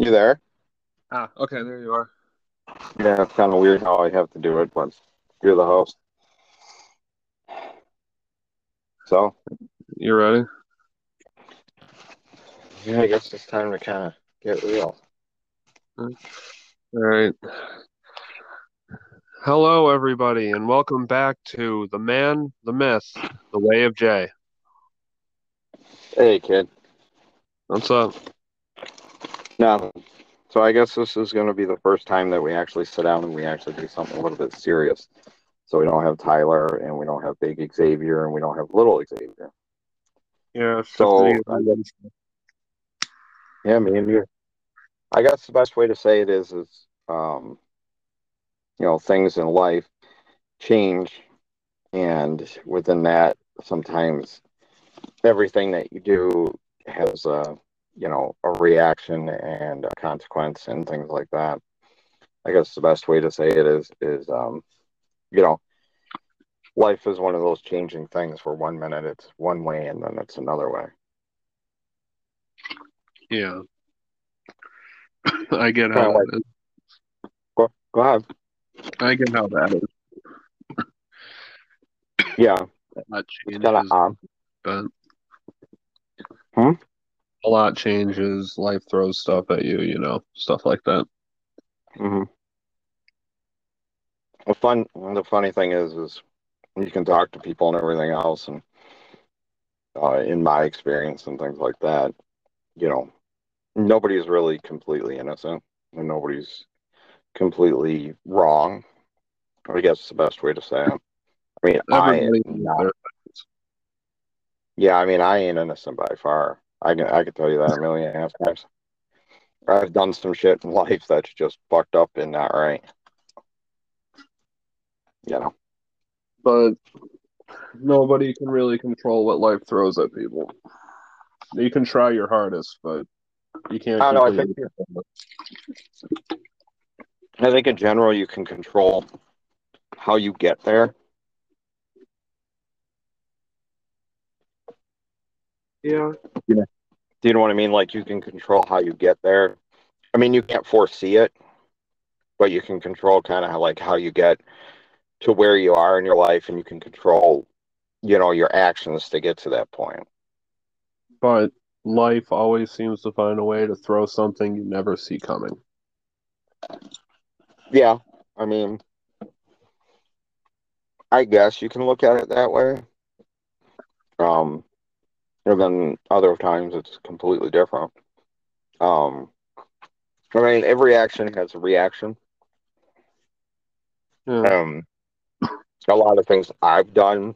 You there? Ah, okay, there you are. Yeah, it's kind of weird how I have to do it, but you're the host. So, You ready? yeah, I guess it's time to kind of get real. All right. Hello, everybody, and welcome back to The Man, the Myth, The Way of J. Hey, kid. What's up? Now, so I guess this is going to be the first time that we actually sit down and we actually do something a little bit serious. So we don't have Tyler and we don't have Big Xavier and we don't have Little Xavier. Yeah, So, 50 I guess- Yeah, me and you. I guess the best way to say it is, is um, you know, things in life change, and within that, sometimes everything that you do has a, you know, a reaction and a consequence and things like that. I guess the best way to say it is, is um, you know, life is one of those changing things. For one minute, it's one way, and then it's another way. yeah. I get how like- that is. Go, go ahead. I get how that is. Yeah, A lot it's kind of changes, odd. but Hmm? A lot changes. Life throws stuff at you, you know, stuff like that. hmm The fun, the funny thing is, is you can talk to people and everything else, and uh, in my experience and things like that, you know, nobody's really completely innocent, and nobody's completely wrong. I guess the best way to say it. I mean, I am not, yeah, I mean, I ain't innocent by far. I can, I can tell you that a million and a half times. I've done some shit in life that's just fucked up and not right. You know. but nobody can really control what life throws at people. You can try your hardest, but you can't. I know, I think- I think in general you can control how you get there. Yeah, Do you know what I mean? Like you can control how you get there. I mean, you can't foresee it, but you can control kind of like how you get to where you are in your life, and you can control, you know, your actions to get to that point. but life always seems to find a way to throw something you never see coming. Yeah, I mean, I guess you can look at it that way. Um, and then other times it's completely different. Um, I mean, every action has a reaction. Yeah, um a lot of things I've done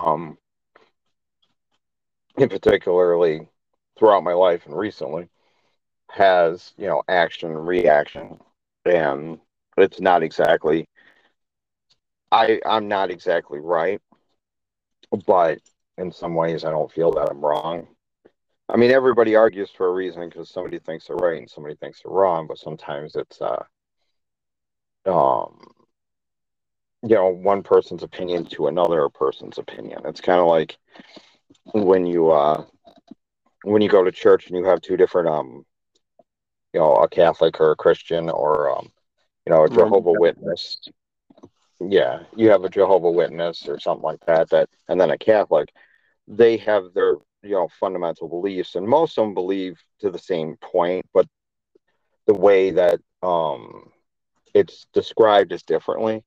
um in particularly throughout my life and recently has you know action reaction and it's not exactly I I'm not exactly right but in some ways I don't feel that I'm wrong. I mean everybody argues for a reason because somebody thinks they're right and somebody thinks they're wrong but sometimes it's uh um you know one person's opinion to another person's opinion. It's kind of like when you uh when you go to church and you have two different um you know a catholic or a christian or um you know a jehovah witness. Yeah you have a jehovah witness or something like that that and then a catholic they have their you know fundamental beliefs and most of them believe to the same point but the way that um it's described is differently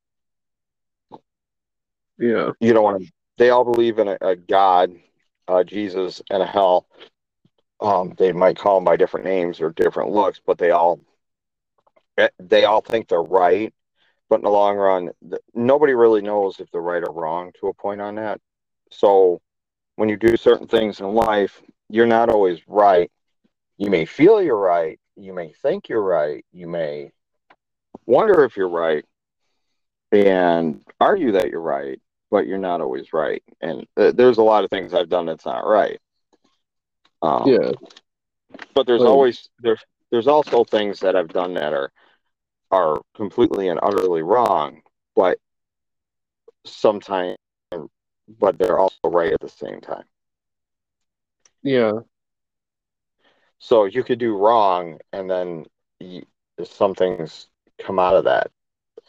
yeah, you know what I'm, they all believe in a, a God, uh, Jesus, and a hell. Um, they might call them by different names or different looks, but they all eh, they all think they're right. But in the long run, nobody really knows if they're right or wrong to a point on that. So when you do certain things in life, you're not always right. You may feel you're right. You may think you're right. You may wonder if you're right and argue that you're right, but you're not always right. And uh, there's a lot of things I've done that's not right. Um, yeah, But there's Right. always there's there's also things that I've done that are are completely and utterly wrong, but sometimes, but they're also right at the same time. yeah. So you could do wrong, and then you, some things come out of that.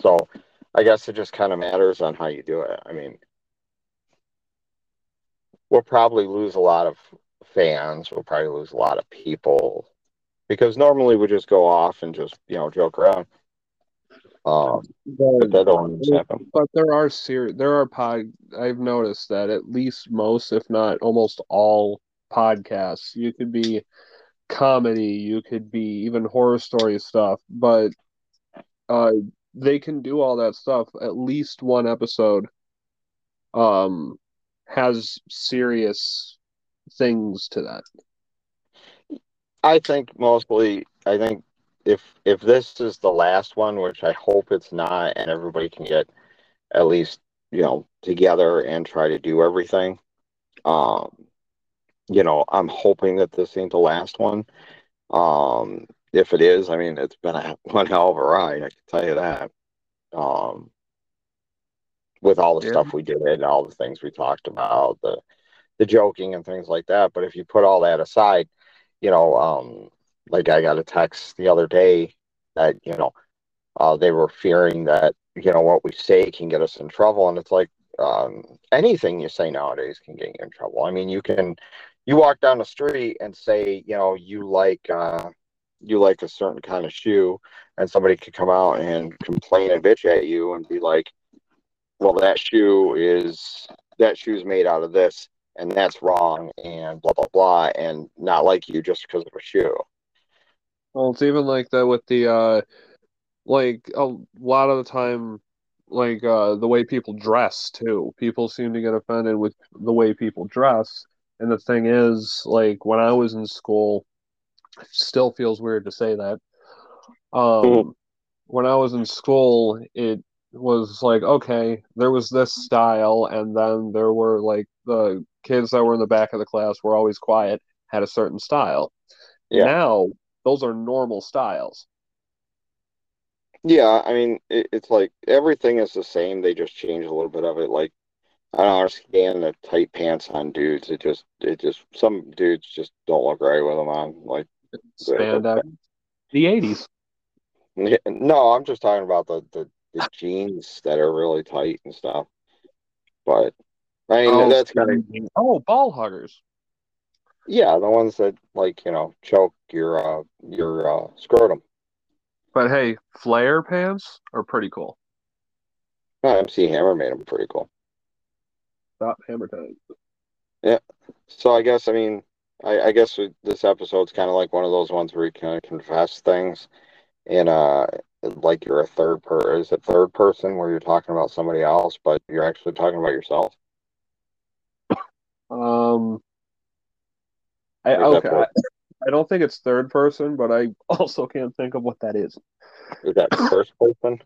So I guess it just kind of matters on how you do it. I mean, we'll probably lose a lot of fans. We'll probably lose a lot of people because normally we just go off and just you know joke around. Um, but, that happen. But there are ser- there are pod. I've noticed that at least most, if not almost all podcasts, you could be comedy, you could be even horror story stuff, but uh, they can do all that stuff. At least one episode um has serious things to that. I think mostly I think if if this is the last one, which I hope it's not, and everybody can get at least you know together and try to do everything. Um, you know, I'm hoping that this ain't the last one. Um, if it is, I mean, it's been a one hell of a ride. I can tell you that. Um, with all the yeah. stuff we did and all the things we talked about, the the joking and things like that. But if you put all that aside, you know, um, like I got a text the other day that you know uh, they were fearing that you know what we say can get us in trouble, and it's like um, anything you say nowadays can get you in trouble. I mean, you can you walk down the street and say you know you like uh, you like a certain kind of shoe, and somebody could come out and complain and bitch at you and be like, well, that shoe is that shoe's made out of this and that's wrong and blah blah blah and not like you just because of a shoe well, it's even like that with the uh like a lot of the time like uh the way people dress too. People seem to get offended with the way people dress. And the thing is, like when I was in school, still feels weird to say that. Um mm. when I was in school, it was like okay, there was this style and then there were like the kids that were in the back of the class were always quiet, had a certain style. Yeah. Now those are normal styles. Yeah, I mean, it, it's like everything is the same. They just change a little bit of it. Like, I don't understand the tight pants on dudes. It just, it just, some dudes just don't look right with them on. Like, spandex. The eighties. No, I'm just talking about the, the the jeans that are really tight and stuff. But I mean, oh, that's kind of oh ball huggers. Yeah, the ones that like you know choke your uh, your uh, scrotum. But hey, flare pants are pretty cool. Oh, MC Hammer made them pretty cool. Stop hammer time. Yeah. So I guess I mean I, I guess this episode's kind of like one of those ones where you kind of confess things, and uh, like you're a third per is it third person where you're talking about somebody else, but you're actually talking about yourself. Um, I okay. I, I, don't think it's third person, but I also can't think of what that is. Is that first person?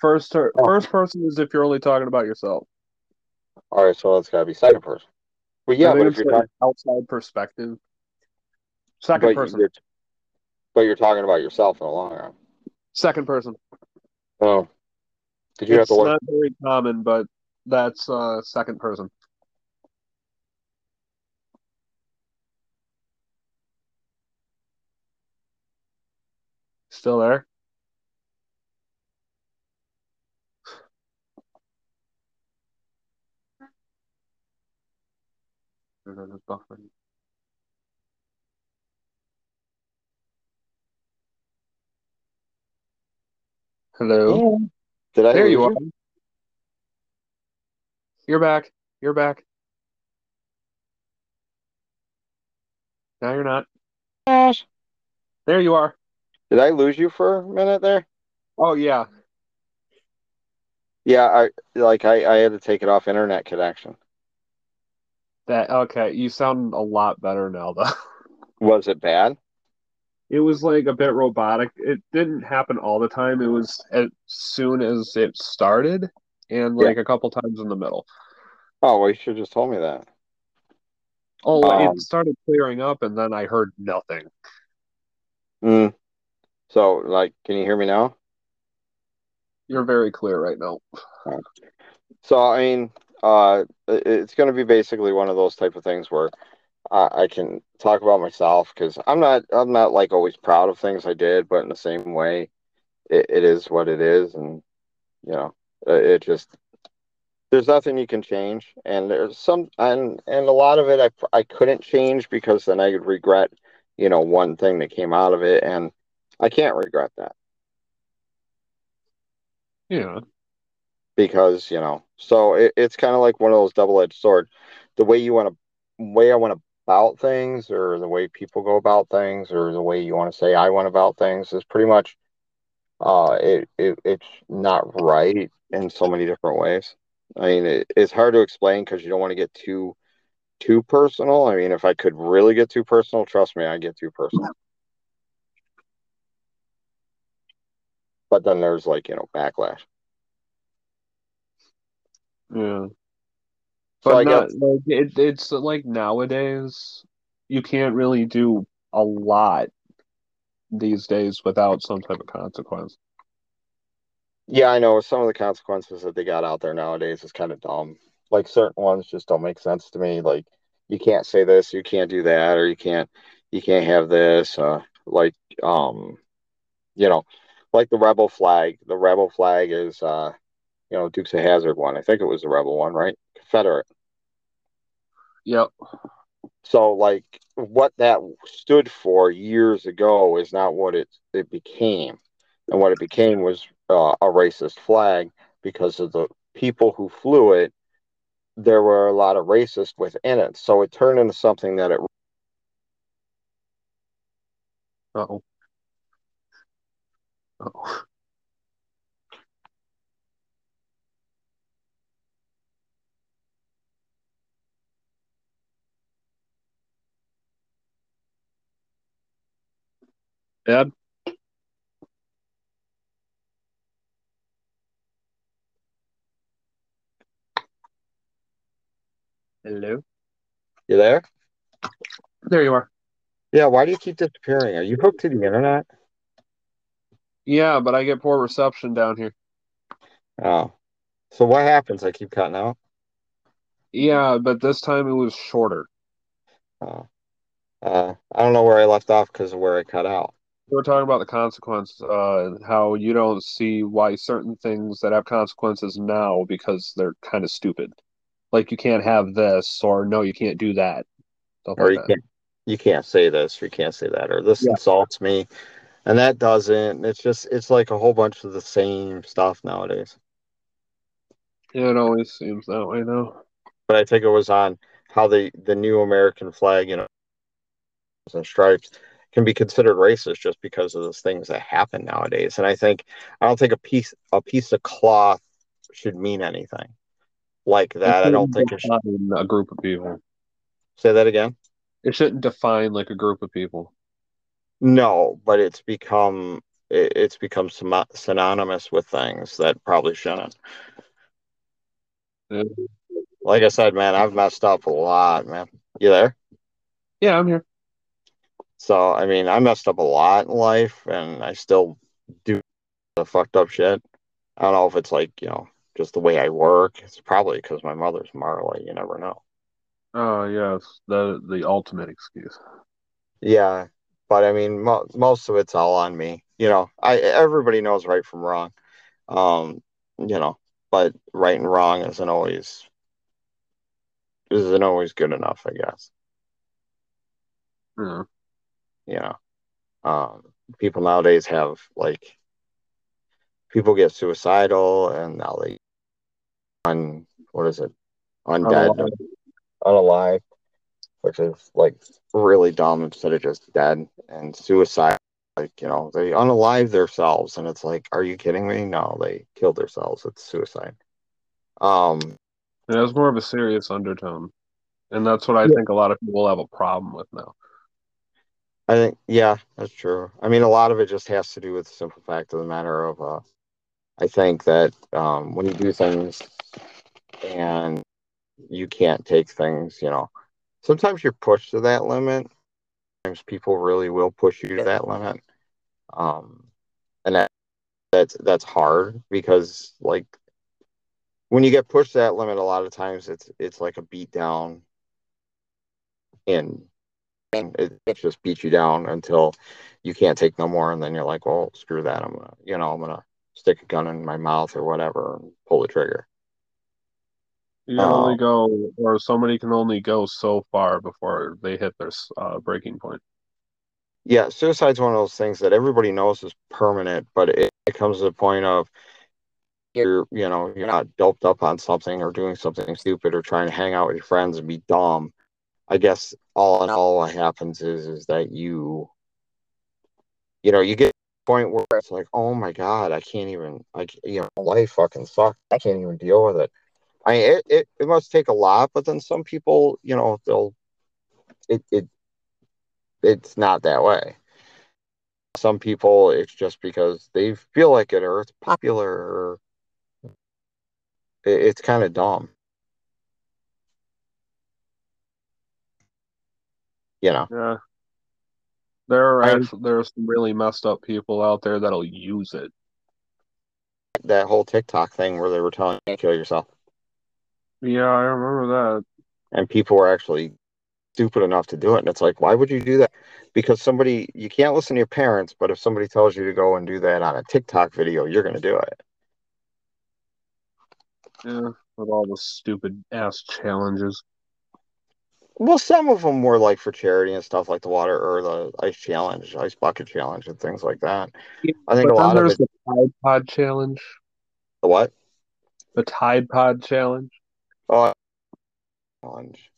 First, ter- oh. first person is if you're only talking about yourself. All right, so it's got to be second person. Well, yeah, but if you're talking outside perspective, second person. You're, but you're talking about yourself in the long run. Second person. Oh, did you it's have to look? Not very common, but that's uh, second person. Still there? Hello. Did I? There you are. You're back. You're back. Now you're not. Gosh. There you are. Did I lose you for a minute there? Oh yeah. Yeah, I like I, I had to take it off internet connection. That okay, you sound a lot better now though. Was it bad? It was like a bit robotic. It didn't happen all the time. It was as soon as it started and like yeah. a couple times in the middle. Oh, well, you should have just told me that. Oh, um, it started clearing up and then I heard nothing. Hmm. So, like, can you hear me now? You're very clear right now. So, I mean, uh, it's going to be basically one of those type of things where, I, I can talk about myself because I'm not I'm not like always proud of things I did, but in the same way, it, it is what it is, and you know, it, it just there's nothing you can change, and there's some and and a lot of it I I couldn't change because then I would regret, you know, one thing that came out of it, and I can't regret that. Yeah. Because you know, so it, it's kind of like one of those double-edged sword. The way you want to, way I want about things, or the way people go about things, or the way you want to say I want about things is pretty much, uh, it, it it's not right in so many different ways. I mean, it, it's hard to explain because you don't want to get too too personal. I mean, if I could really get too personal, trust me, I get too personal. But then there's like you know backlash. Yeah. But so not, guess, like it, it's like nowadays you can't really do a lot these days without some type of consequence. Yeah, I know some of the consequences that they got out there nowadays is kind of dumb. Like certain ones just don't make sense to me. Like you can't say this, you can't do that, or you can't you can't have this. Uh, like um, you know, like the rebel flag. The rebel flag is uh, you know, Dukes of Hazzard one. I think it was the rebel one, right? Confederate. Yep. So like what that stood for years ago is not what it it became, and what it became was uh, a racist flag because of the people who flew it. There were a lot of racists within it, so it turned into something that it. oh. Oh. Ed? Hello? You there? There you are. Yeah, why do you keep disappearing? Are you hooked to the internet? Yeah, but I get poor reception down here. Oh. So what happens? I keep cutting out? Yeah, but this time it was shorter. Oh. Uh, I don't know where I left off because of where I cut out. We're talking about the consequence, uh, how you don't see why certain things that have consequences now because they're kind of stupid like you can't have this or no you can't do that or like you that. can't you can't say this or you can't say that or this yeah. insults me and that doesn't it's just it's like a whole bunch of the same stuff nowadays yeah it always seems that way though but i think it was on how the the new american flag you know and stripes can be considered racist just because of those things that happen nowadays and i think i don't think a piece a piece of cloth should mean anything like that. I don't think it should a group of people. Say that again. It shouldn't define like a group of people. No, but it's become it's become synonymous with things that probably shouldn't. Yeah. Like I said, man, I've messed up a lot, man. You there? Yeah, I'm here. So I mean, I messed up a lot in life, and I still do the fucked up shit. I don't know if it's like you know just the way I work. It's probably because my mother's Marley. You never know. Oh yes, the the ultimate excuse. Yeah, but I mean, mo- most of it's all on me. You know, I everybody knows right from wrong. Um, you know, but right and wrong isn't always isn't always good enough, I guess. Yeah. You know, um, people nowadays have like people get suicidal and now they on what is it undead unalive. unalive which is like really dumb instead of just dead and suicide like you know they unalive themselves and it's like are you kidding me? No they killed themselves. It's suicide. Um it has more of a serious undertone. And that's what i yeah. think a lot of people have a problem with now. I think yeah that's true. I mean a lot of it just has to do with the simple fact of the matter of uh i think that um when you do things and you can't take things, you know. Sometimes you're pushed to that limit. Sometimes people really will push you to that limit. Um, and that that's that's hard because like when you get pushed to that limit a lot of times it's it's like a beat down and and it, it just beats you down until you can't take no more, and then you're like, well, screw that, I'm gonna, you know, I'm gonna stick a gun in my mouth or whatever and pull the trigger. You can only Um, go, or somebody can only go so far before they hit their uh, breaking point. yeah, suicide's one of those things that everybody knows is permanent, but it, it comes to the point of you're, you know, you're not doped up on something or doing something stupid or trying to hang out with your friends and be dumb. I guess all in all, what happens is is that you, you know, you get to a point where it's like, oh my god, I can't even, like, you know, life fucking sucks. I can't even deal with it. I mean, it, it, it must take a lot, but then some people, you know, they'll, it, it, it's not that way. Some people, it's just because they feel like it or it's popular or it, it's kind of dumb, you know. Yeah, there are actually there are some really messed up people out there that'll use it. that whole TikTok thing where they were telling you to kill yourself, Yeah, I remember that. and people were actually stupid enough to do it. And it's like, why would you do that? Because somebody, you can't listen to your parents, but if somebody tells you to go and do that on a TikTok video, you're going to do it. Yeah, with all the stupid ass challenges. Well, some of them were like for charity and stuff like the water or the ice challenge, ice bucket challenge, and things like that. I think a lot of there's it, the Tide Pod challenge. the what? The Tide Pod challenge. Oh, challenge.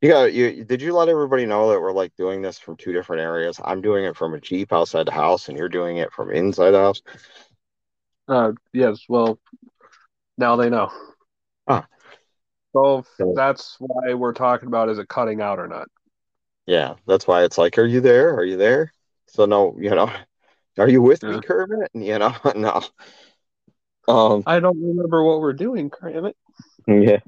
You got you. Did you let everybody know that we're like doing this from two different areas? I'm doing it from a Jeep outside the house, and you're doing it from inside the house. Uh, yes. Well, now they know. Huh. So So- that's why we're talking about is it cutting out or not? Yeah, that's why it's like, are you there? Are you there? So no, you know, are you with me, Yeah. Kermit? You know, no. Um, I don't remember what we're doing, Kermit. Yeah.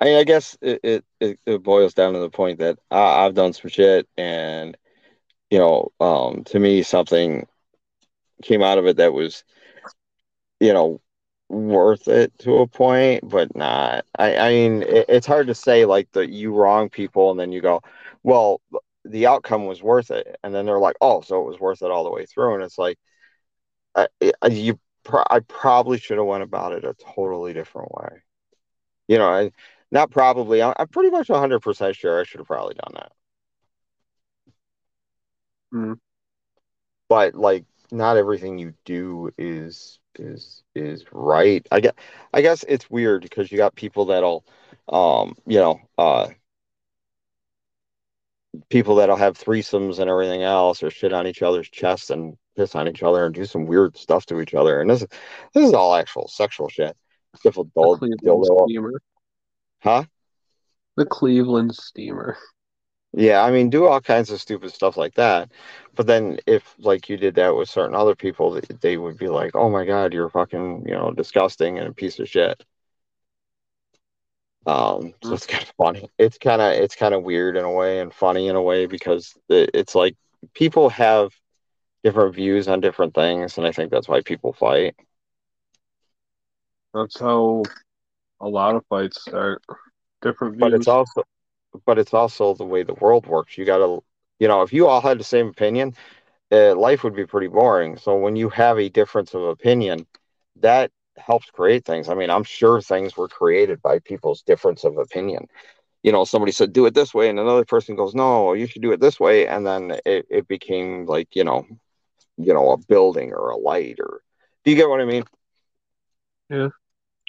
I mean, I guess it, it, it, boils down to the point that I, I've done some shit, and you know, um, to me, something came out of it that was, you know, worth it to a point, but not. I, I mean, it, it's hard to say like that you wrong people, and then you go, well, the outcome was worth it, and then they're like, oh, so it was worth it all the way through, and it's like, I, I you, pro- I probably should have went about it a totally different way. You know, I, not probably. I, I'm pretty much 100% sure I should have probably done that. Mhm. But like not everything you do is is is right. I guess I guess it's weird because you got people that'll um, you know, uh people that'll have threesomes and everything else or shit on each other's chests and piss on each other and do some weird stuff to each other. And this this is all actual sexual shit. Different The Cleveland dildo. steamer. Huh? The Cleveland steamer. Yeah, I mean, do all kinds of stupid stuff like that. But then, if like you did that with certain other people, they, would be like, "Oh my God, you're fucking, you know, disgusting and a piece of shit." Um, so it's kind of funny. It's kind of it's kind of weird in a way and funny in a way because it's like people have different views on different things, and I think that's why people fight. That's how a lot of fights start. Different But it's also, but it's also the way the world works. You gotta, you know, if you all had the same opinion, uh, life would be pretty boring. So when you have a difference of opinion, that helps create things. I mean, I'm sure things were created by people's difference of opinion. You know, somebody said do it this way, and another person goes, no, you should do it this way, and then it, it became like you know, you know, a building or a light or. Do you get what I mean? Yeah.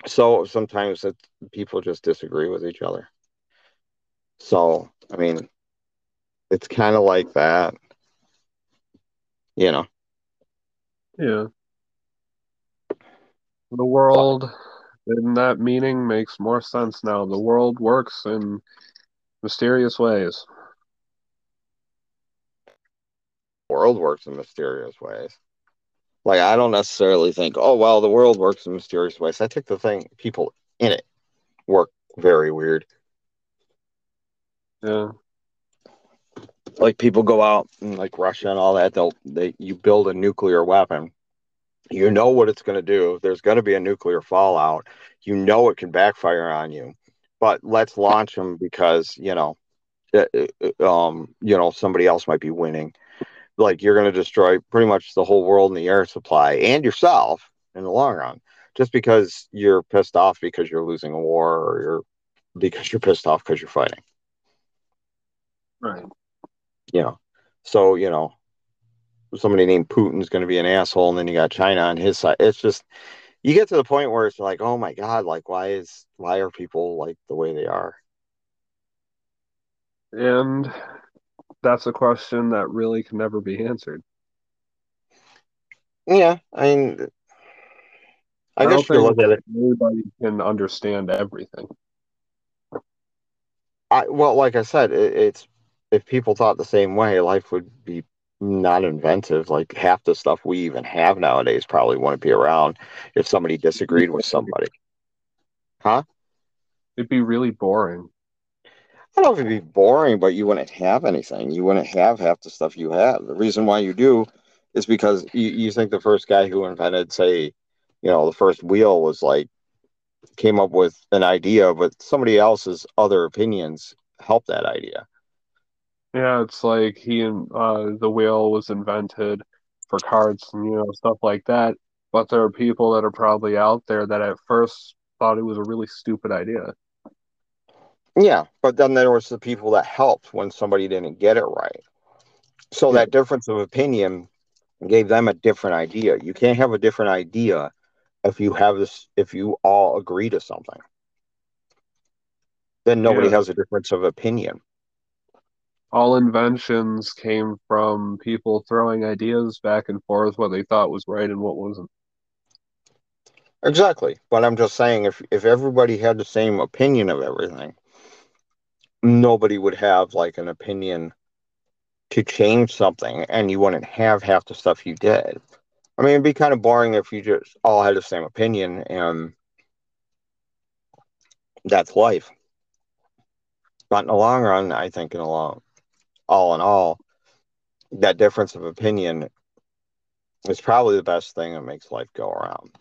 So sometimes it, people just disagree with each other. So I mean, it's kind of like that. You know. Yeah. The world in that meaning makes more sense now. The world works in mysterious ways. world works in mysterious ways. Like I don't necessarily think, oh well, the world works in mysterious ways. I think the thing people in it work very weird. Yeah. Like people go out and like Russia and all that, they'll they you build a nuclear weapon. You know what it's gonna do. There's gonna be a nuclear fallout. You know it can backfire on you. But let's launch them because, you know, uh, um, you know, somebody else might be winning. Like you're going to destroy pretty much the whole world and the air supply and yourself in the long run, just because you're pissed off because you're losing a war or you're because you're pissed off because you're fighting. Right. You know, so you know, somebody named Putin's going to be an asshole, and then you got China on his side. It's just you get to the point where it's like, oh my god, like why is why are people like the way they are? And that's a question that really can never be answered. Yeah, I mean, I, I guess you look at it. Everybody can understand everything. I well, like I said, it, it's if people thought the same way, life would be not inventive. Like half the stuff we even have nowadays probably wouldn't be around if somebody disagreed with somebody. Huh? It'd be really boring. I don't know if it'd be boring, but you wouldn't have anything. You wouldn't have half the stuff you have. The reason why you do is because you, you think the first guy who invented, say, you know, the first wheel was like came up with an idea, but somebody else's other opinions helped that idea. Yeah, it's like he and uh, the wheel was invented for carts and you know stuff like that. But there are people that are probably out there that at first thought it was a really stupid idea. Yeah, but then there was the people that helped when somebody didn't get it right. So yeah. that difference of opinion gave them a different idea. You can't have a different idea if you have this if you all agree to something. Then nobody yeah. has a difference of opinion all inventions came from people throwing ideas back and forth what they thought was right and what wasn't. Exactly. But I'm just saying if if everybody had the same opinion of everything, nobody would have like an opinion to change something and you wouldn't have half the stuff you did. I mean, it'd be kind of boring if you just all had the same opinion and that's life. But in the long run, I think in the long all in all, that difference of opinion is probably the best thing that makes life go around.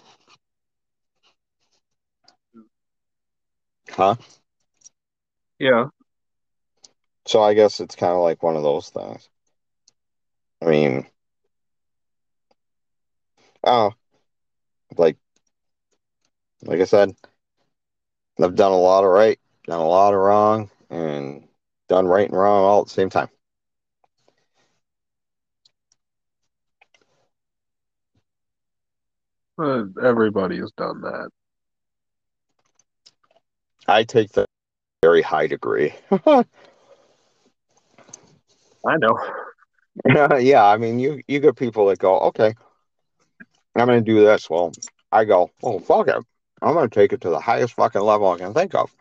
Huh? Yeah. So I guess it's kind of like one of those things. I mean, oh, like, like I said, I've done a lot of right, done a lot of wrong, and done right and wrong all at the same time. Everybody has done that. I take the very high degree. I know. yeah, I mean, you you get people that go, okay, I'm going to do this. Well, I go, oh fuck it, I'm going to take it to the highest fucking level I can think of.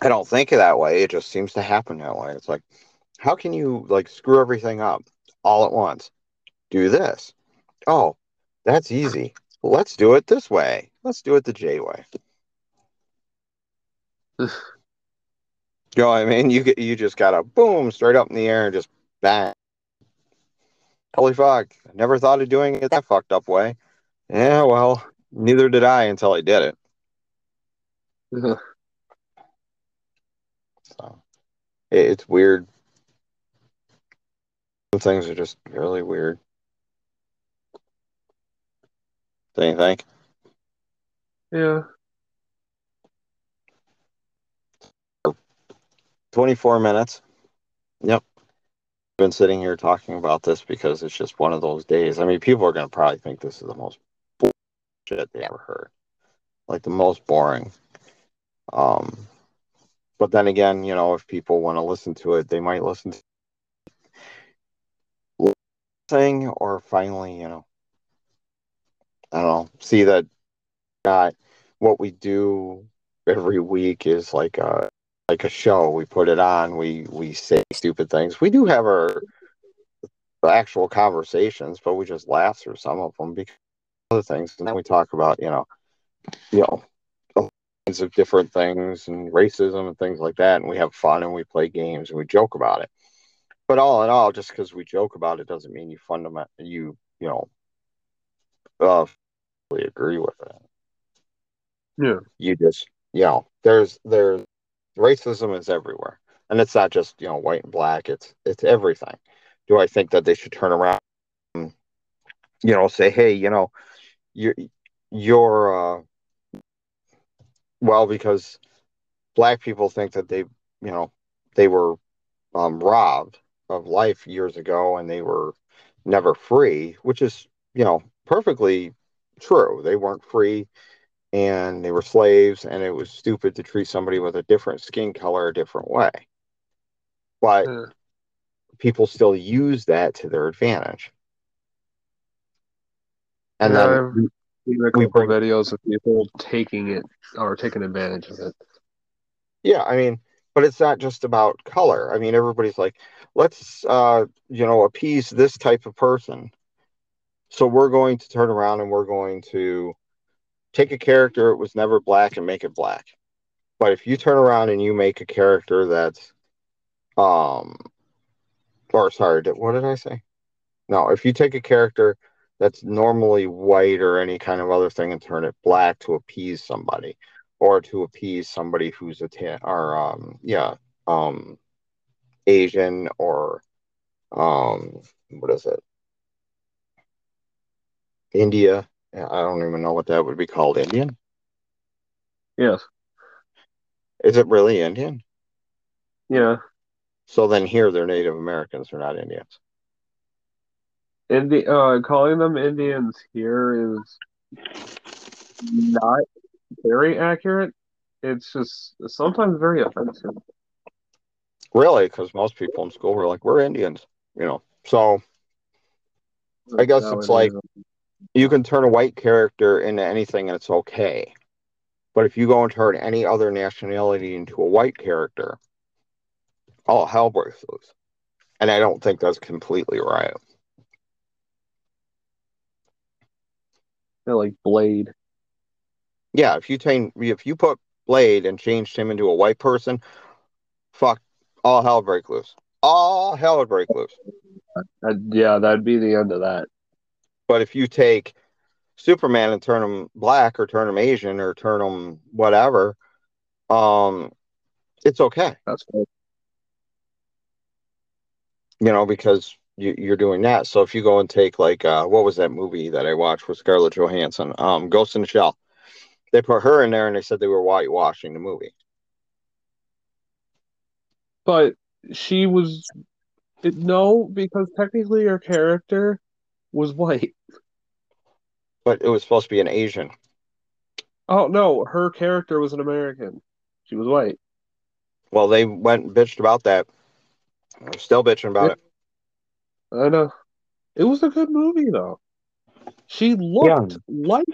I don't think of that way. It just seems to happen that way. It's like, how can you like screw everything up all at once? Do this. Oh, that's easy. Let's do it this way. Let's do it the J way. you know what I mean? You get you just gotta boom straight up in the air and just bang. Holy fuck! I never thought of doing it that fucked up way. Yeah, well, neither did I until I did it. Uh-huh. so it's weird. Some things are just really weird. Don't you think? Yeah. 24 minutes. Yep. Been sitting here talking about this because it's just one of those days. I mean, people are going to probably think this is the most shit they ever heard. Like the most boring. Um, but then again, you know, if people want to listen to it, they might listen to thing or finally, you know, I don't know, see that got what we do every week is like a like a show. We put it on. We we say stupid things. We do have our actual conversations, but we just laugh through some of them because other things, and then we talk about you know, you know, kinds of different things and racism and things like that, and we have fun and we play games and we joke about it. But all in all, just because we joke about it doesn't mean you fundamentally you you know uh, agree with it. Yeah. You just, you know, there's there's racism is everywhere, and it's not just you know white and black. It's it's everything. Do I think that they should turn around, and, you know, say, hey, you know, you're you're uh, well because black people think that they you know they were um, robbed of life years ago and they were never free, which is you know perfectly true. They weren't free and they were slaves and it was stupid to treat somebody with a different skin color a different way. But Uh, people still use that to their advantage. And yeah, then we, we bring videos of people taking it or taking advantage of it. yeah i mean but it's not just about color. I mean everybody's like let's uh you know appease this type of person. So we're going to turn around and we're going to take a character that was never black and make it black. But if you turn around and you make a character that's um or sorry did, what did i say? No if you take a character that's normally white or any kind of other thing and turn it black to appease somebody or to appease somebody who's a tan or um yeah um asian or um what is it? India i don't even know what that would be called indian Yes. is it really indian Yeah. so then here they're native americans they're not indians Indi uh, calling them Indians here is not very accurate. It's just sometimes very offensive. really because most people in school were like we're indians you know so I guess it's like-. You can turn a white character into anything and it's okay. But if you go and turn any other nationality into a white character, all hell breaks loose. And I don't think that's completely right. Like Blade. Yeah, if you change, if you put Blade and changed him into a white person, fuck, all hell break loose. All hell would break loose. Uh, yeah, that'd be the end of that. But if you take Superman and turn him black or turn him Asian or turn him whatever, um, it's okay. That's cool. you know, because you, you're doing that. So if you go and take like, uh, what was that movie that I watched with Scarlett Johansson, um, Ghost in the Shell? They put her in there and they said they were whitewashing the movie. But she was no, because technically her character was white. But it was supposed to be an Asian. Oh no, her character was an American. She was white. Well, they went and bitched about that. They're still bitching about it. I know. It was a good movie though. She looked like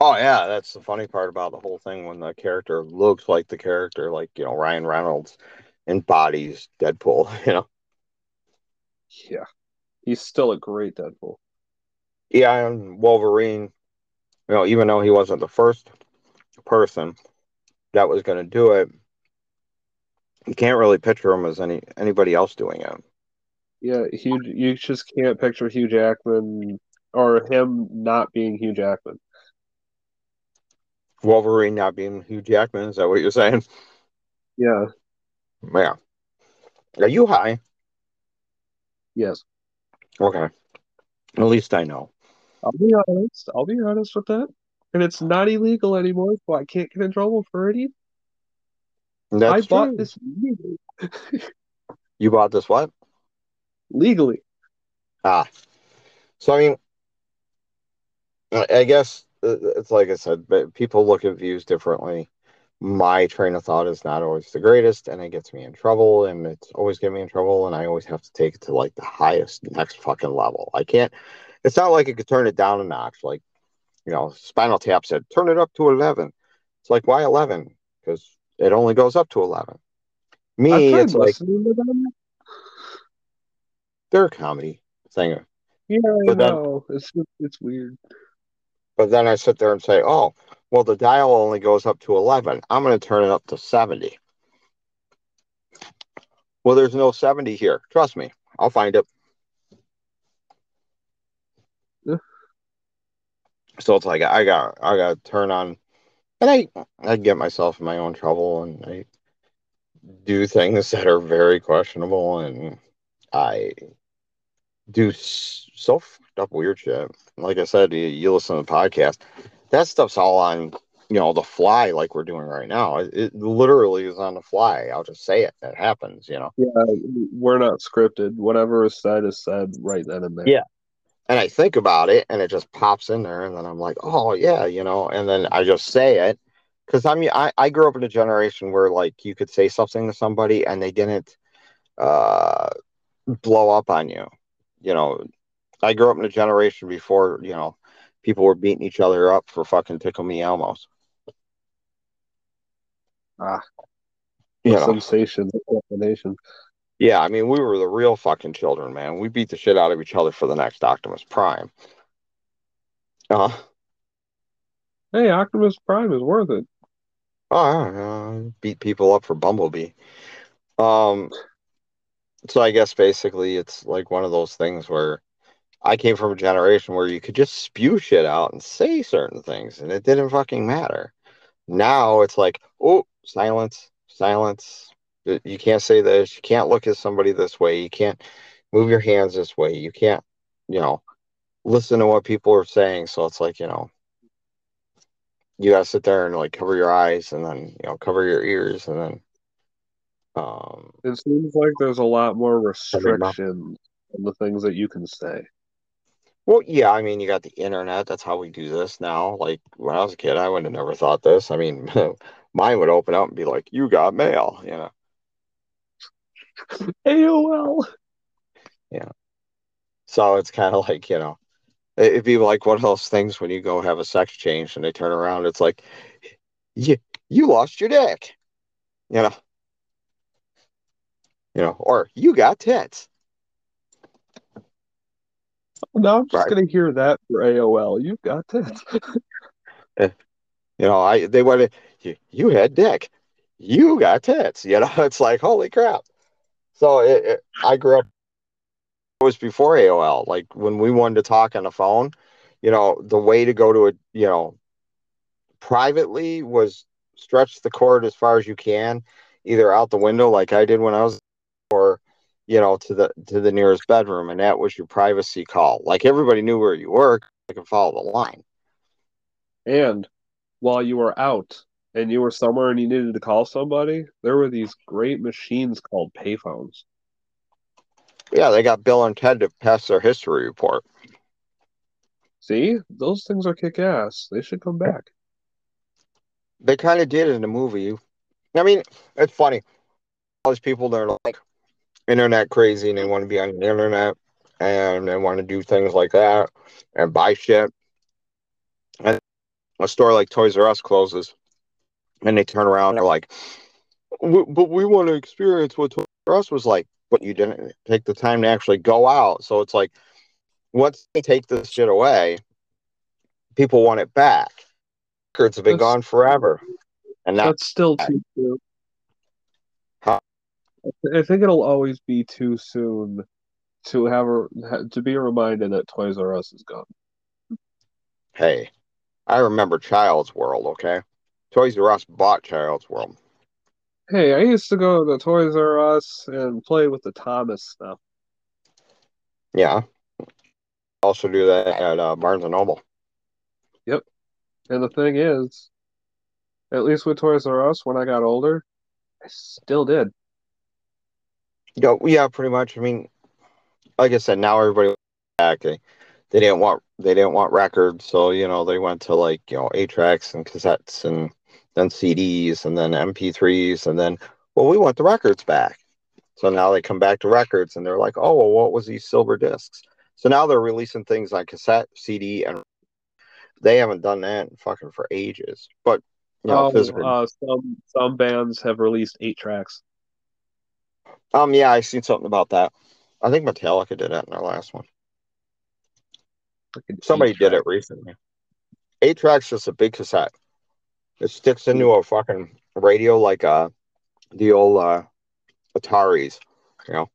Oh yeah, that's the funny part about the whole thing when the character looks like the character, like you know Ryan Reynolds embodies Deadpool. You know, yeah. He's still a great Deadpool. yeah, and Wolverine. You know, even though he wasn't the first person that was going to do it, you can't really picture him as any anybody else doing it. Yeah, Hugh you just can't picture Hugh Jackman or him not being Hugh Jackman. Wolverine not being Hugh Jackman. Is that what you're saying? Yeah, Yeah. Are you high? yes. Okay. At least I know. I'll be honest. I'll be honest with that. And it's not illegal anymore, so I can't get in trouble for it either. That's I bought true. this legally. You bought this what? legally. Ah. So I mean, I I guess uh, it's like I said, but people look at views differently. My train of thought is not always the greatest, and it gets me in trouble, and it's always get me in trouble, and I always have to take it to like the highest next fucking level. I can't. It's not like I could turn it down a notch. Like, you know, Spinal Tap said, turn it up to eleven. It's like why eleven? Because it only goes up to eleven. Me, it's like listening to them. they're a comedy thing. Yeah, I But then- know. It's it's weird. But then I sit there and say, oh, well, the dial only goes up to 11. I'm going to turn it up to 70. Well, there's no 70 here. Trust me, I'll find it. Yeah. So it's like I got I got to turn on and I I get myself in my own trouble, and I do things that are very questionable, and I do so up weird shit. Like I said, you, you listen to the podcast, that stuff's all on you know the fly, like we're doing right now. It, it literally is on the fly. I'll just say it. It happens, you know. Yeah, we're not scripted. Whatever is said is said right then and there. Yeah, and I think about it and it just pops in there and then I'm like, oh yeah, you know, and then I just say it because I mean I, I grew up in a generation where like you could say something to somebody and they didn't uh blow up on you. You know, I grew up in a generation before, you know, people were beating each other up for fucking tickle me Elmos. Ah. You know. Sensation, combination. Yeah, I mean, we were the real fucking children, man. We beat the shit out of each other for the next Optimus Prime. Uh, hey, Optimus Prime is worth it. Oh, uh, beat people up for Bumblebee. Um, so I guess basically it's like one of those things where I came from a generation where you could just spew shit out and say certain things and it didn't fucking matter. Now it's like, oh, silence, silence, you can't say this. You can't look at somebody this way. You can't move your hands this way. You can't, you know, listen to what people are saying. So it's like, you know, you gotta sit there and like cover your eyes and then, you know, cover your ears and then um it seems like there's a lot more restrictions on the things that you can say. Well, yeah, I mean, you got the internet. That's how we do this now. Like when I was a kid, I would have never thought this. I mean, mine would open up and be like, "You got mail," you know. AOL. Yeah. So it's kind of like, you know, it'd be like one of those things when you go have a sex change and they turn around, it's like, you, you lost your dick. You know? You know, or you got tits. No, I'm just right. gonna hear that for AOL. Eh, you got tits. you know, I they wanted you, you had dick. You got tits. You know, it's like holy crap. So it, it, I grew up. It was before AOL. Like when we wanted to talk on the phone, you know, the way to go to a you know privately was stretch the cord as far as you can, either out the window like I did when I was, or you know to the to the nearest bedroom, and that was your privacy call. Like everybody knew where you were, I could follow the line. And while you were out, and you were somewhere and you needed to call somebody, there were these great machines called payphones. Yeah, they got Bill and Ted to pass their history report. See, those things are kick ass. They should come back. They kind of did in the movie. I mean, it's funny. All these people that are like internet crazy and they want to be on the internet and they want to do things like that and buy shit. And a store like Toys R Us closes and they turn around and they're like, but we want to experience what Toys R Us was like, but you didn't take the time to actually go out. So it's like, once they take this shit away, people want it back. Records have been that's, gone forever, and that's still too soon. I think it'll always be too soon to have a, to be reminded that Toys R Us is gone. Hey, I remember Child's World. Okay. Toys R Us bought Child's World. Hey, I used to go to Toys R Us and play with the Thomas stuff. Yeah. Also do that at uh, Barnes and Noble. Yep. And the thing is, at least with Toys R Us, when I got older, I still did. Yeah, yeah, pretty much. I mean, like I said, now everybody back. They, they didn't want they didn't want records, so you know they went to like you know eight tracks and cassettes and then CDs and then MP3s and then well we want the records back. So now they come back to records and they're like, oh well, what was these silver discs? So now they're releasing things on cassette, CD, and they haven't done that in fucking for ages. But you know, oh, uh, some some bands have released eight tracks. Um, yeah, I seen something about that. I think Metallica did that in their last one. Somebody did it recently. Eight tracks just a big cassette. It sticks into a fucking radio like uh the old uh Ataris, you know.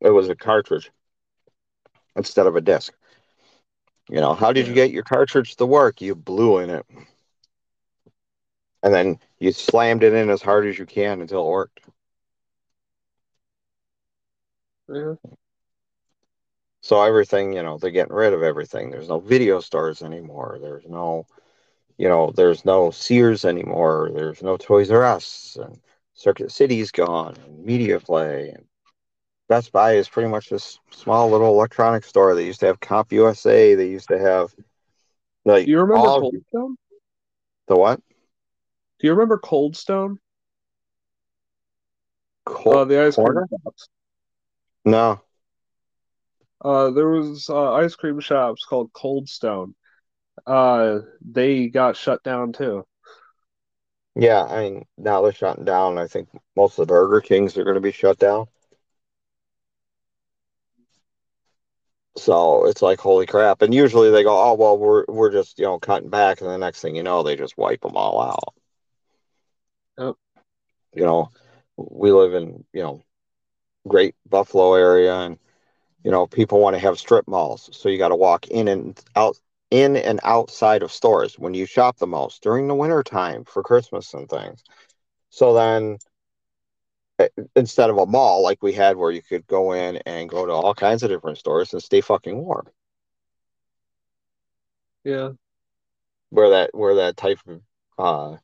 It was a cartridge instead of a disc. You know, how did you get your cartridge to work? You blew in it. And then you slammed it in as hard as you can until it worked. Yeah. So everything, you know, they're getting rid of everything. There's no video stores anymore. There's no, you know, there's no Sears anymore. There's no Toys R Us. And Circuit City's gone. And Media Play. And Best Buy is pretty much this small little electronic store. They used to have Comp USA. They used to have like Do you remember all the what? Do you remember Cold Stone? Cold Uh, the ice cream shops. No. Uh, there was uh, ice cream shops called Cold Stone. Uh, they got shut down too. Yeah, I mean now they're shutting down. I think most of the Burger Kings are going to be shut down. So it's like holy crap. And usually they go, oh well, we're we're just you know cutting back, and the next thing you know, they just wipe them all out. Yep. You know, we live in you know great Buffalo area, and you know people want to have strip malls, so you got to walk in and out in and outside of stores when you shop the most during the winter time for Christmas and things. So then eh, instead of a mall like we had where you could go in and go to all kinds of different stores and stay fucking warm. Yeah. Where that where that type of uh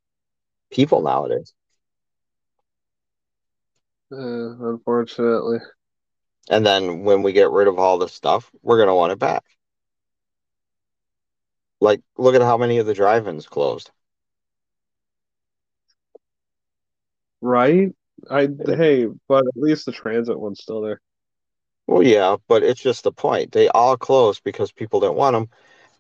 people nowadays. Uh, unfortunately. And then when we get rid of all this stuff, we're gonna want it back. Like look at how many of the drive-ins closed. Right? I hey, but at least the transit one's still there. Well, yeah, but it's just the point. They all closed because people didn't want them,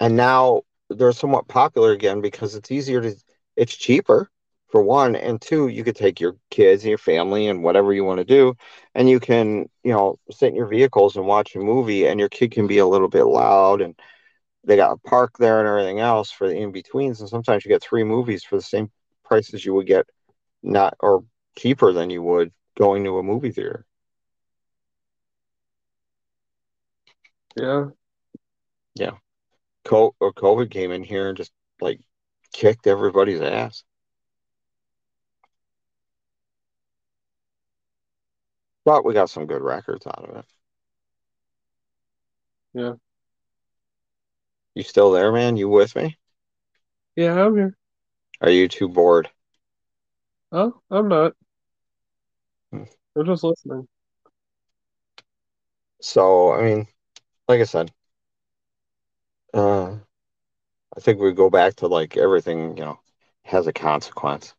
and now they're somewhat popular again because it's easier to, it's cheaper for one, and two, you could take your kids and your family and whatever you want to do, and you can, you know, sit in your vehicles and watch a movie, and your kid can be a little bit loud, and they got a park there and everything else for the in betweens, and sometimes you get three movies for the same price as you would get, not or cheaper than you would going to a movie theater. Yeah. Yeah. Co- or COVID came in here and just like kicked everybody's ass. But we got some good records out of it. Yeah. You still there, man? You with me? Yeah, I'm here. Are you too bored? Oh, I'm not. Hmm. I'm just listening. So, I mean, like I said, uh, I think we go back to like everything, you know, has a consequence.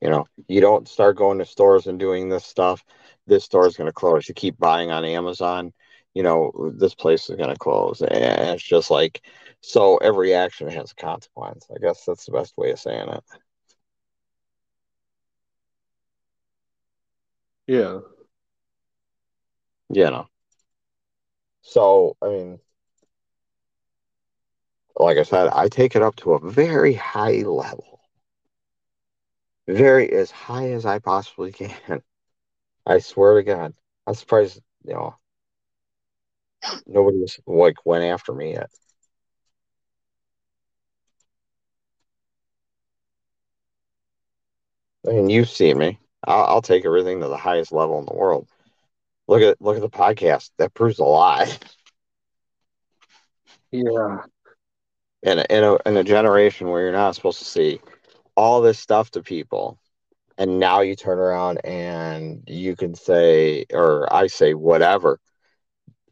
You know, you don't start going to stores and doing this stuff. This store is going to close. You keep buying on Amazon, you know, this place is going to close. And it's just like, so every action has a consequence. I guess that's the best way of saying it. Yeah. You know. So, I mean, like I said, I take it up to a very high level. Very as high as I possibly can. I swear to God. I'm surprised, you know, nobody's like went after me yet. I mean, you see me. I'll, I'll take everything to the highest level in the world. Look at look at the podcast. That proves a lot. Yeah. In a, in a in a generation where you're not supposed to see all this stuff to people, and now you turn around and you can say, or I say whatever,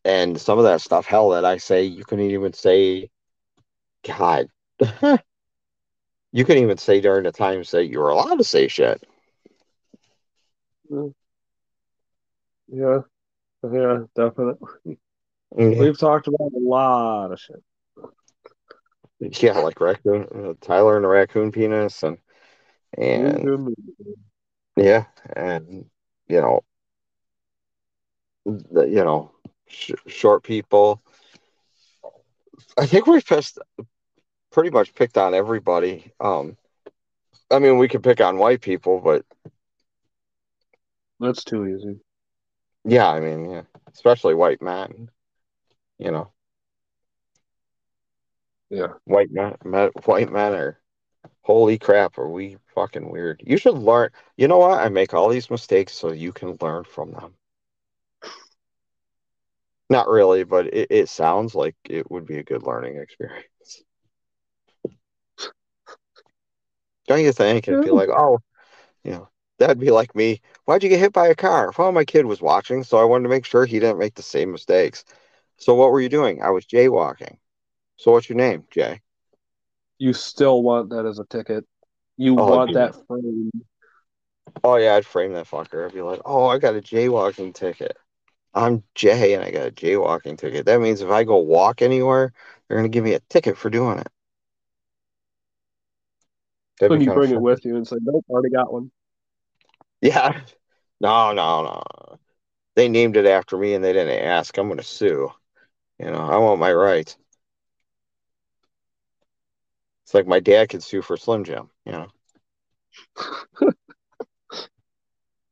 and some of that stuff, hell, that I say, you couldn't even say, God, you couldn't even say during the times that you were allowed to say shit. Mm. Yeah. Yeah, definitely. Yeah, We've talked about a lot of shit. Yeah like raccoon, uh, Tyler and the raccoon penis, and and yeah, and you know, the, you know, sh- short people. I think we've pissed, pretty much picked on everybody. Um, I mean, we could pick on white people, but That's too easy. yeah, I mean, yeah, especially white men. You know, Yeah. White men, men white men are holy crap, are we fucking weird. You should learn you know what? I make all these mistakes so you can learn from them. Not really, but it, it sounds like it would be a good learning experience. Don't you think? It'd be like, oh, you know, that'd be like me. Why'd you get hit by a car? Well, my kid was watching, so I wanted to make sure he didn't make the same mistakes. So what were you doing? I was jaywalking. So what's your name, Jay? You still want that as a ticket. You Oh, want that frame. Oh yeah, I'd frame that fucker. I'd be like, oh, I got a jaywalking ticket. I'm Jay and I got a jaywalking ticket. That means if I go walk anywhere, they're gonna give me a ticket for doing it. That'd you bring it with you and say, Nope, already got one. Yeah. No, no, no. They named it after me and they didn't ask. I'm gonna sue. You know, I want my rights. It's like my dad could sue for Slim Jim, you know.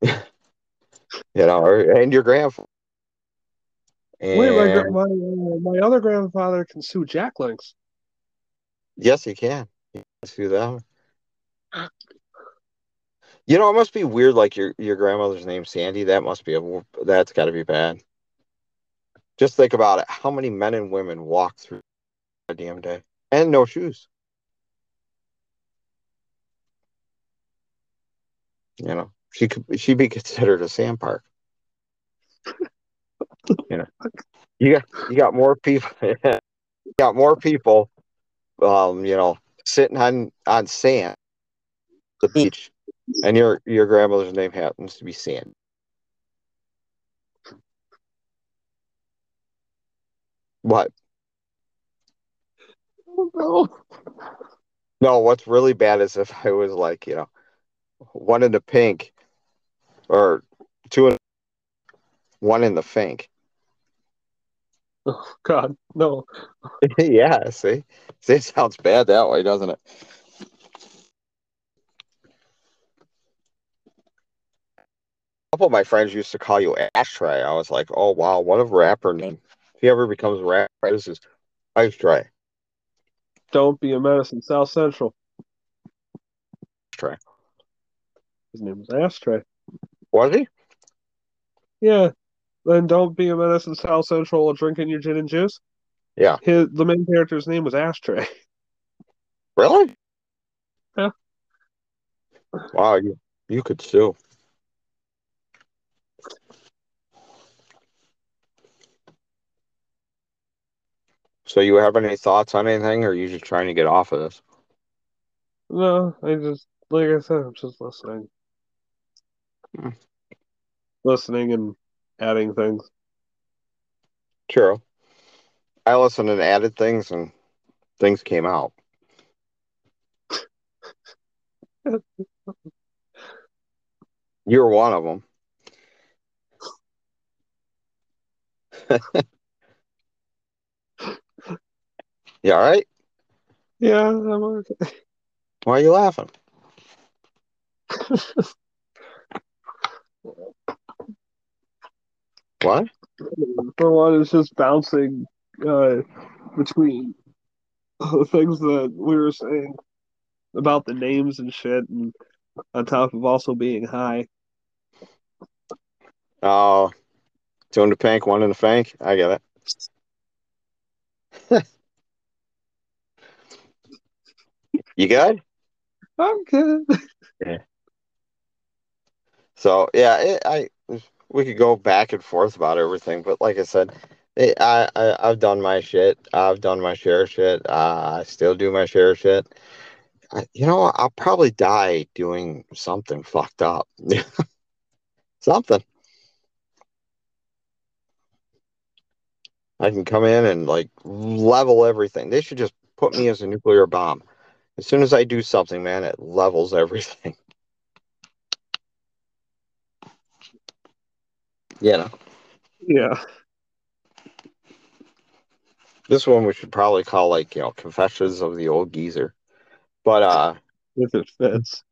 You know, or, and your grandfather. Wait, my, my, my other grandfather can sue Jack Links. yes, he can. You can sue them. You know, it must be weird. Like your your grandmother's name Sandy. That must be a that's got to be bad. Just think about it. How many men and women walk through a damn day and no shoes? You know, she could she be considered a sand park. You know, you got you got more people. you got more people. Um, you know, sitting on on sand, the beach, and your your grandmother's name happens to be Sand. What? Oh, No, what's really bad is if I was like, you know, one in the pink or two in one in the fink. oh, God, no. yeah, see? see, it sounds bad that way, doesn't it? A couple of my friends used to call you Ashtray. I was like, oh wow, what a rapper name. If he ever becomes a rapper, this is Ashtray. Don't be a menace in South Central. Ashtray. His name was Ashtray. Was he? Yeah. Then don't be a menace in South Central while drinking your gin and juice. Yeah. His the main character's name was Ashtray. Really? Yeah. Wow, you you could sue. So you have any thoughts on anything, or are you just trying to get off of this? No, I just like I said, I'm just listening. Listening and adding things. True. I listened and added things, and things came out. You're one of them. You all right? Yeah, I'm okay. Why are you laughing? What? For one, it's just bouncing uh, between the things that we were saying about the names and shit, and on top of also being high. Oh, two in the pink, one in the fank. I get it. you good? I'm good. Yeah. So yeah, it, I we could go back and forth about everything, but like I said, it, I, I I've done my shit. I've done my share of shit. Uh, I still do my share of shit. I, you know, I'll probably die doing something fucked up. something. I can come in and like level everything. They should just put me as a nuclear bomb. As soon as I do something, man, it levels everything. You know, Yeah. this one we should probably call like you know Confessions of the Old Geezer. But uh, If it fits.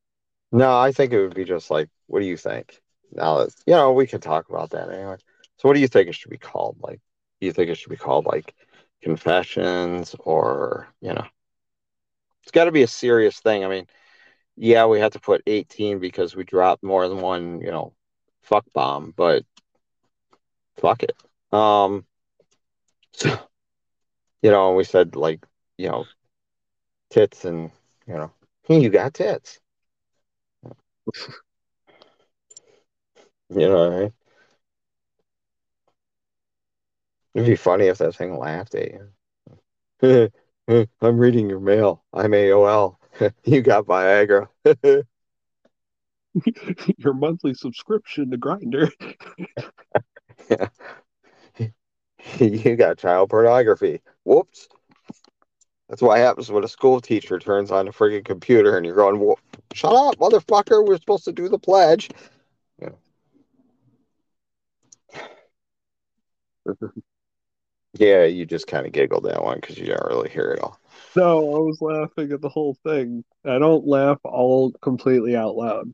no, I think it would be just like, what do you think? Now that you know, we could talk about that anyway. So, what do you think it should be called? Like, do you think it should be called like confessions or you know it's got to be a serious thing i mean yeah we had to put 18 because we dropped more than one you know fuck bomb but fuck it um so you know we said like you know tits and you know you got tits you know I mean? It'd be funny if that thing laughed at you. I'm reading your mail. I'm AOL. you got Viagra. Your monthly subscription to Grindr. Yeah. you got child pornography. Whoops. That's what happens when a school teacher turns on a friggin' computer and you're going, shut up, motherfucker. We're supposed to do the pledge. Yeah. Yeah, you just kind of giggled that one because you don't really hear it all. No, I was laughing at the whole thing. I don't laugh all completely out loud.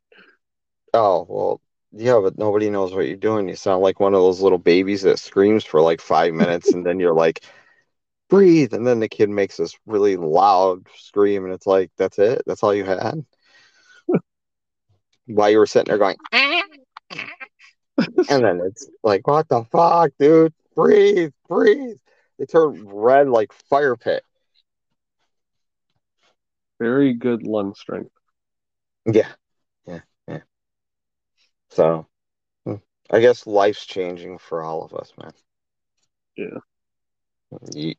Oh, well, yeah, but nobody knows what you're doing. You sound like one of those little babies that screams for like five minutes and then you're like, breathe. And then the kid makes this really loud scream and it's like, that's it? That's all you had? While you were sitting there going, and then it's like, what the fuck, dude? breathe, breathe. They turn red like fire pit. Very good lung strength. Yeah. So, hmm, I guess life's changing for all of us, man. Yeah. You,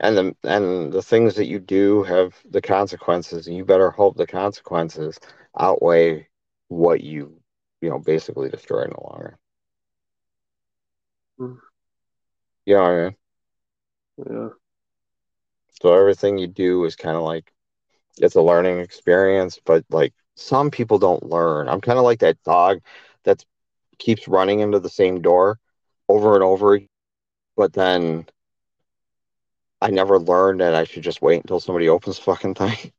and the and the things that you do have the consequences, and you better hope the consequences outweigh what you, you know, basically destroy in the long run. Mm. I mean? Yeah. So everything you do is kind of like it's a learning experience, but like some people don't learn. I'm kind of like that dog that keeps running into the same door over and over, but then I never learned that I should just wait until somebody opens the fucking thing.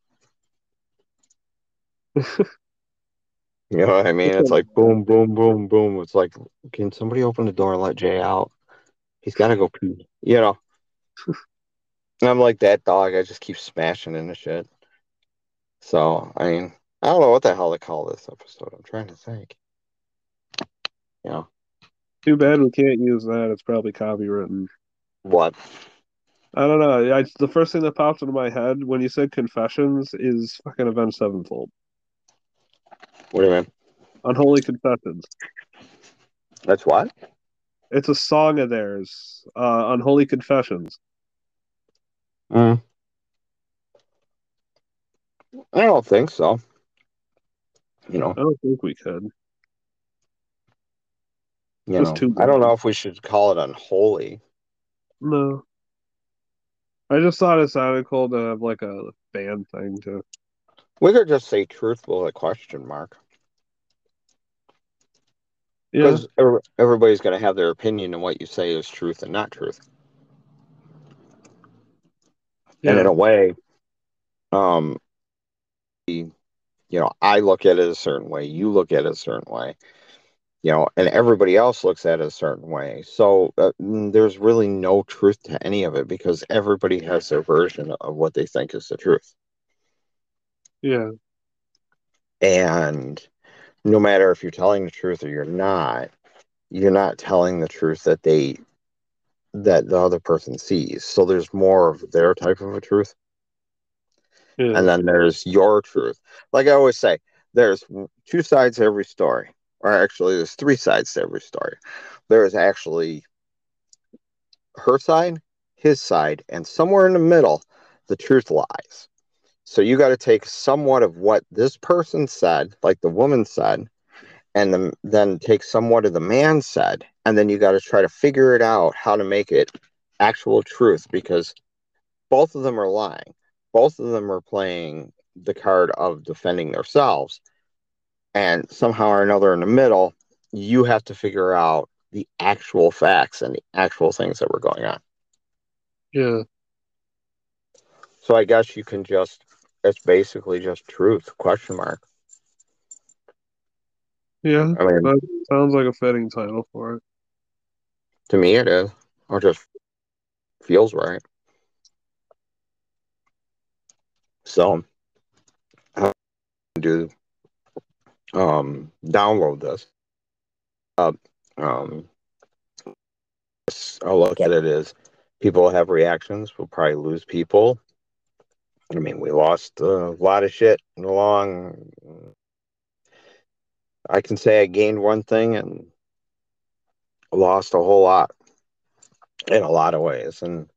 you know what I mean? It's like boom, boom, boom, boom. It's like, can somebody open the door and let Jay out? He's got to go pee. You know. and I'm like that dog. I just keep smashing into shit. So I mean, I don't know what the hell to call this episode. I'm trying to think. Yeah. Too bad we can't use that. It's probably copywritten. What? I don't know. I, the first thing that popped into my head when you said confessions is fucking Avenged Sevenfold. What do you mean? Unholy Confessions. That's what? It's a song of theirs, uh, Unholy Confessions. Mm. I don't think so. You know, I don't think we could. You know, I don't know if we should call it unholy. No. I just thought it sounded cool to have like a band thing too. We could just say truthful a question mark because yeah. everybody's going to have their opinion on what you say is truth and not truth. Yeah. And in a way, um, you know, I look at it a certain way, you look at it a certain way, you know, and everybody else looks at it a certain way. So uh, there's really no truth to any of it because everybody has their version of what they think is the truth. Yeah. And no matter if you're telling the truth or you're not, you're not telling the truth that they that the other person sees. So there's more of their type of a truth. Yeah. And then there's your truth. Like I always say, there's two sides to every story. Or actually there's three sides to every story. There is actually her side, his side, and somewhere in the middle, the truth lies. So you got to take somewhat of what this person said, like the woman said, and the, then take somewhat of the man said, and then you got to try to figure it out how to make it actual truth because both of them are lying. Both of them are playing the card of defending themselves. And somehow or another in the middle, you have to figure out the actual facts and the actual things that were going on. Yeah. So I guess you can just it's basically just truth question mark yeah I mean, sounds like a fitting title for it to me it is or just feels right So how do um download this. Uh, um I'll look at it as people have reactions. We'll probably lose people. I mean, we lost a lot of shit along. I can say I gained one thing and lost a whole lot in a lot of ways. And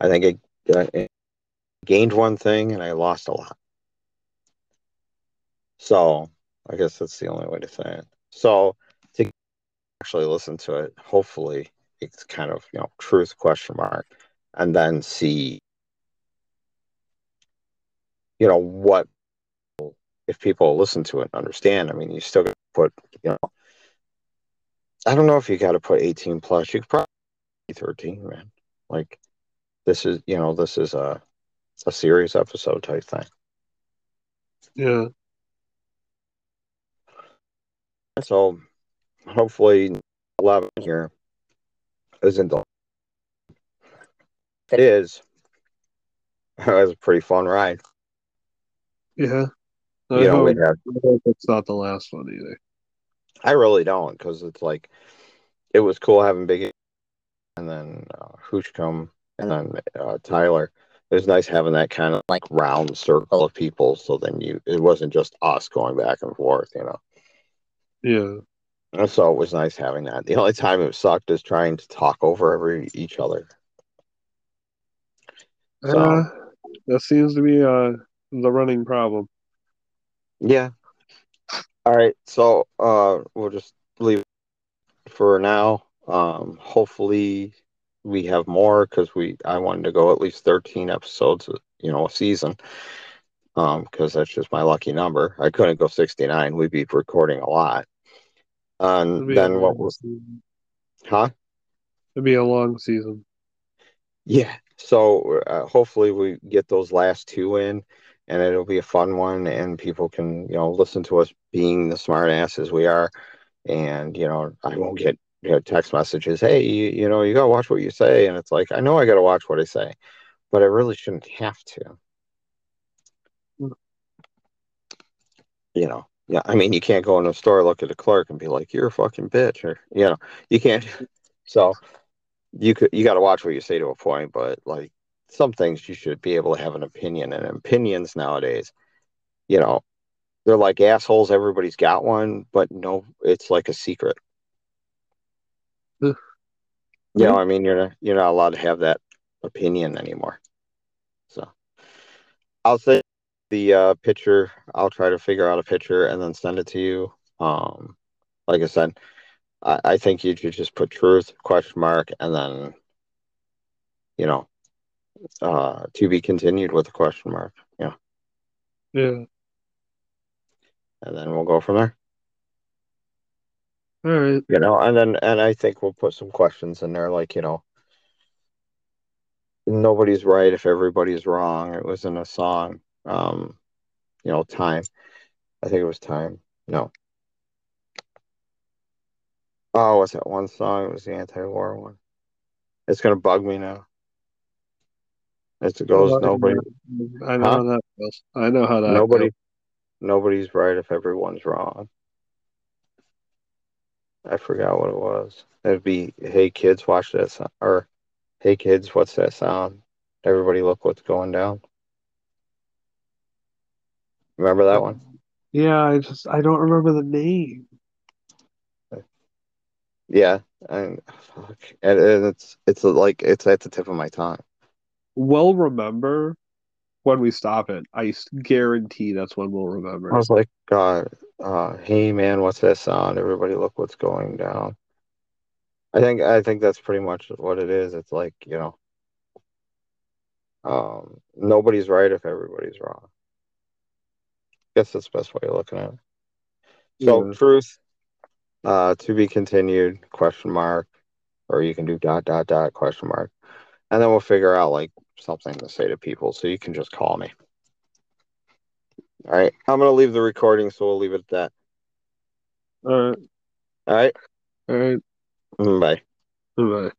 I think it, uh, it gained one thing and I lost a lot. So I guess that's the only way to say it. So to actually listen to it, hopefully it's kind of, you know, truth question mark, and then see, you know, what if people listen to it and understand. I mean, you still put, you know, I don't know if you got to put 18 plus. You could probably 13, man. Like this is, you know, this is a a serious episode type thing. Yeah. So hopefully 11 here isn't the it is it was a pretty fun ride. Yeah. I You know, we have it's not the last one either. I really don't because it's like it was cool having Big and then uh, Hooch come and then uh, Tyler. It was nice having that kind of like round circle of people. So then you, it wasn't just us going back and forth, you know. Yeah. And so it was nice having that. The only time it sucked is trying to talk over every each other. So Uh, that seems to be uh the running problem. yeah. All right. So uh, we'll just leave it for now. Um, hopefully we have more because we I wanted to go at least 13 episodes, you know, a season. Um, because that's just my lucky number. I couldn't go 69. We'd be recording a lot. And then what was season. huh? It'd be a long season. Yeah. So uh, hopefully we get those last two in, and it'll be a fun one, and people can you know listen to us being the smart asses we are, and you know I won't get you know, text messages, hey, you, you know you gotta watch what you say, and it's like I know I gotta watch what I say, but I really shouldn't have to. Mm. You know, yeah. I mean, you can't go in a store, look at a clerk, and be like, "You're a fucking bitch," or you know, you can't. So you could you got to watch what you say to a point, but like some things you should be able to have an opinion, and opinions nowadays, you know, they're like assholes. Everybody's got one, but no, it's like a secret. You know, I mean, you're not, you're not allowed to have that opinion anymore. So I'll say the uh, picture. I'll try to figure out a picture and then send it to you. Um, like I said, I, I think you should just put truth question mark and then, you know, uh, to be continued with a question mark. Yeah, Yeah. and then we'll go from there. All right. You know, and then and I think we'll put some questions in there, like you know, nobody's right if everybody's wrong. It was in a song. Um, you know, time. I think it was time. No. Oh, what's that one song? It was the anti-war one. It's gonna bug me now. As it goes, nobody, I know Huh? how that goes. I know how that nobody, goes. nobody's right if everyone's wrong. I forgot what it was. It'd be, hey kids, watch that sound, or hey kids, what's that sound? Everybody, look what's going down. Remember that one? Yeah, I just I don't remember the name. Yeah, and fuck, and, and it's it's like it's at the tip of my tongue. We'll remember when we stop it. I guarantee that's when we'll remember. I was like, uh, uh, hey man, what's that sound? Everybody, look what's going down. I think I think that's pretty much what it is. It's like you know, um, nobody's right if everybody's wrong. I guess that's the best way of looking at it. So Yeah. truth, uh, to be continued, question mark, or you can do dot dot dot question mark, and then we'll figure out like something to say to people. So you can just call me. All right, I'm gonna leave the recording, so we'll leave it at that. All right. All right, All right. Bye. Bye.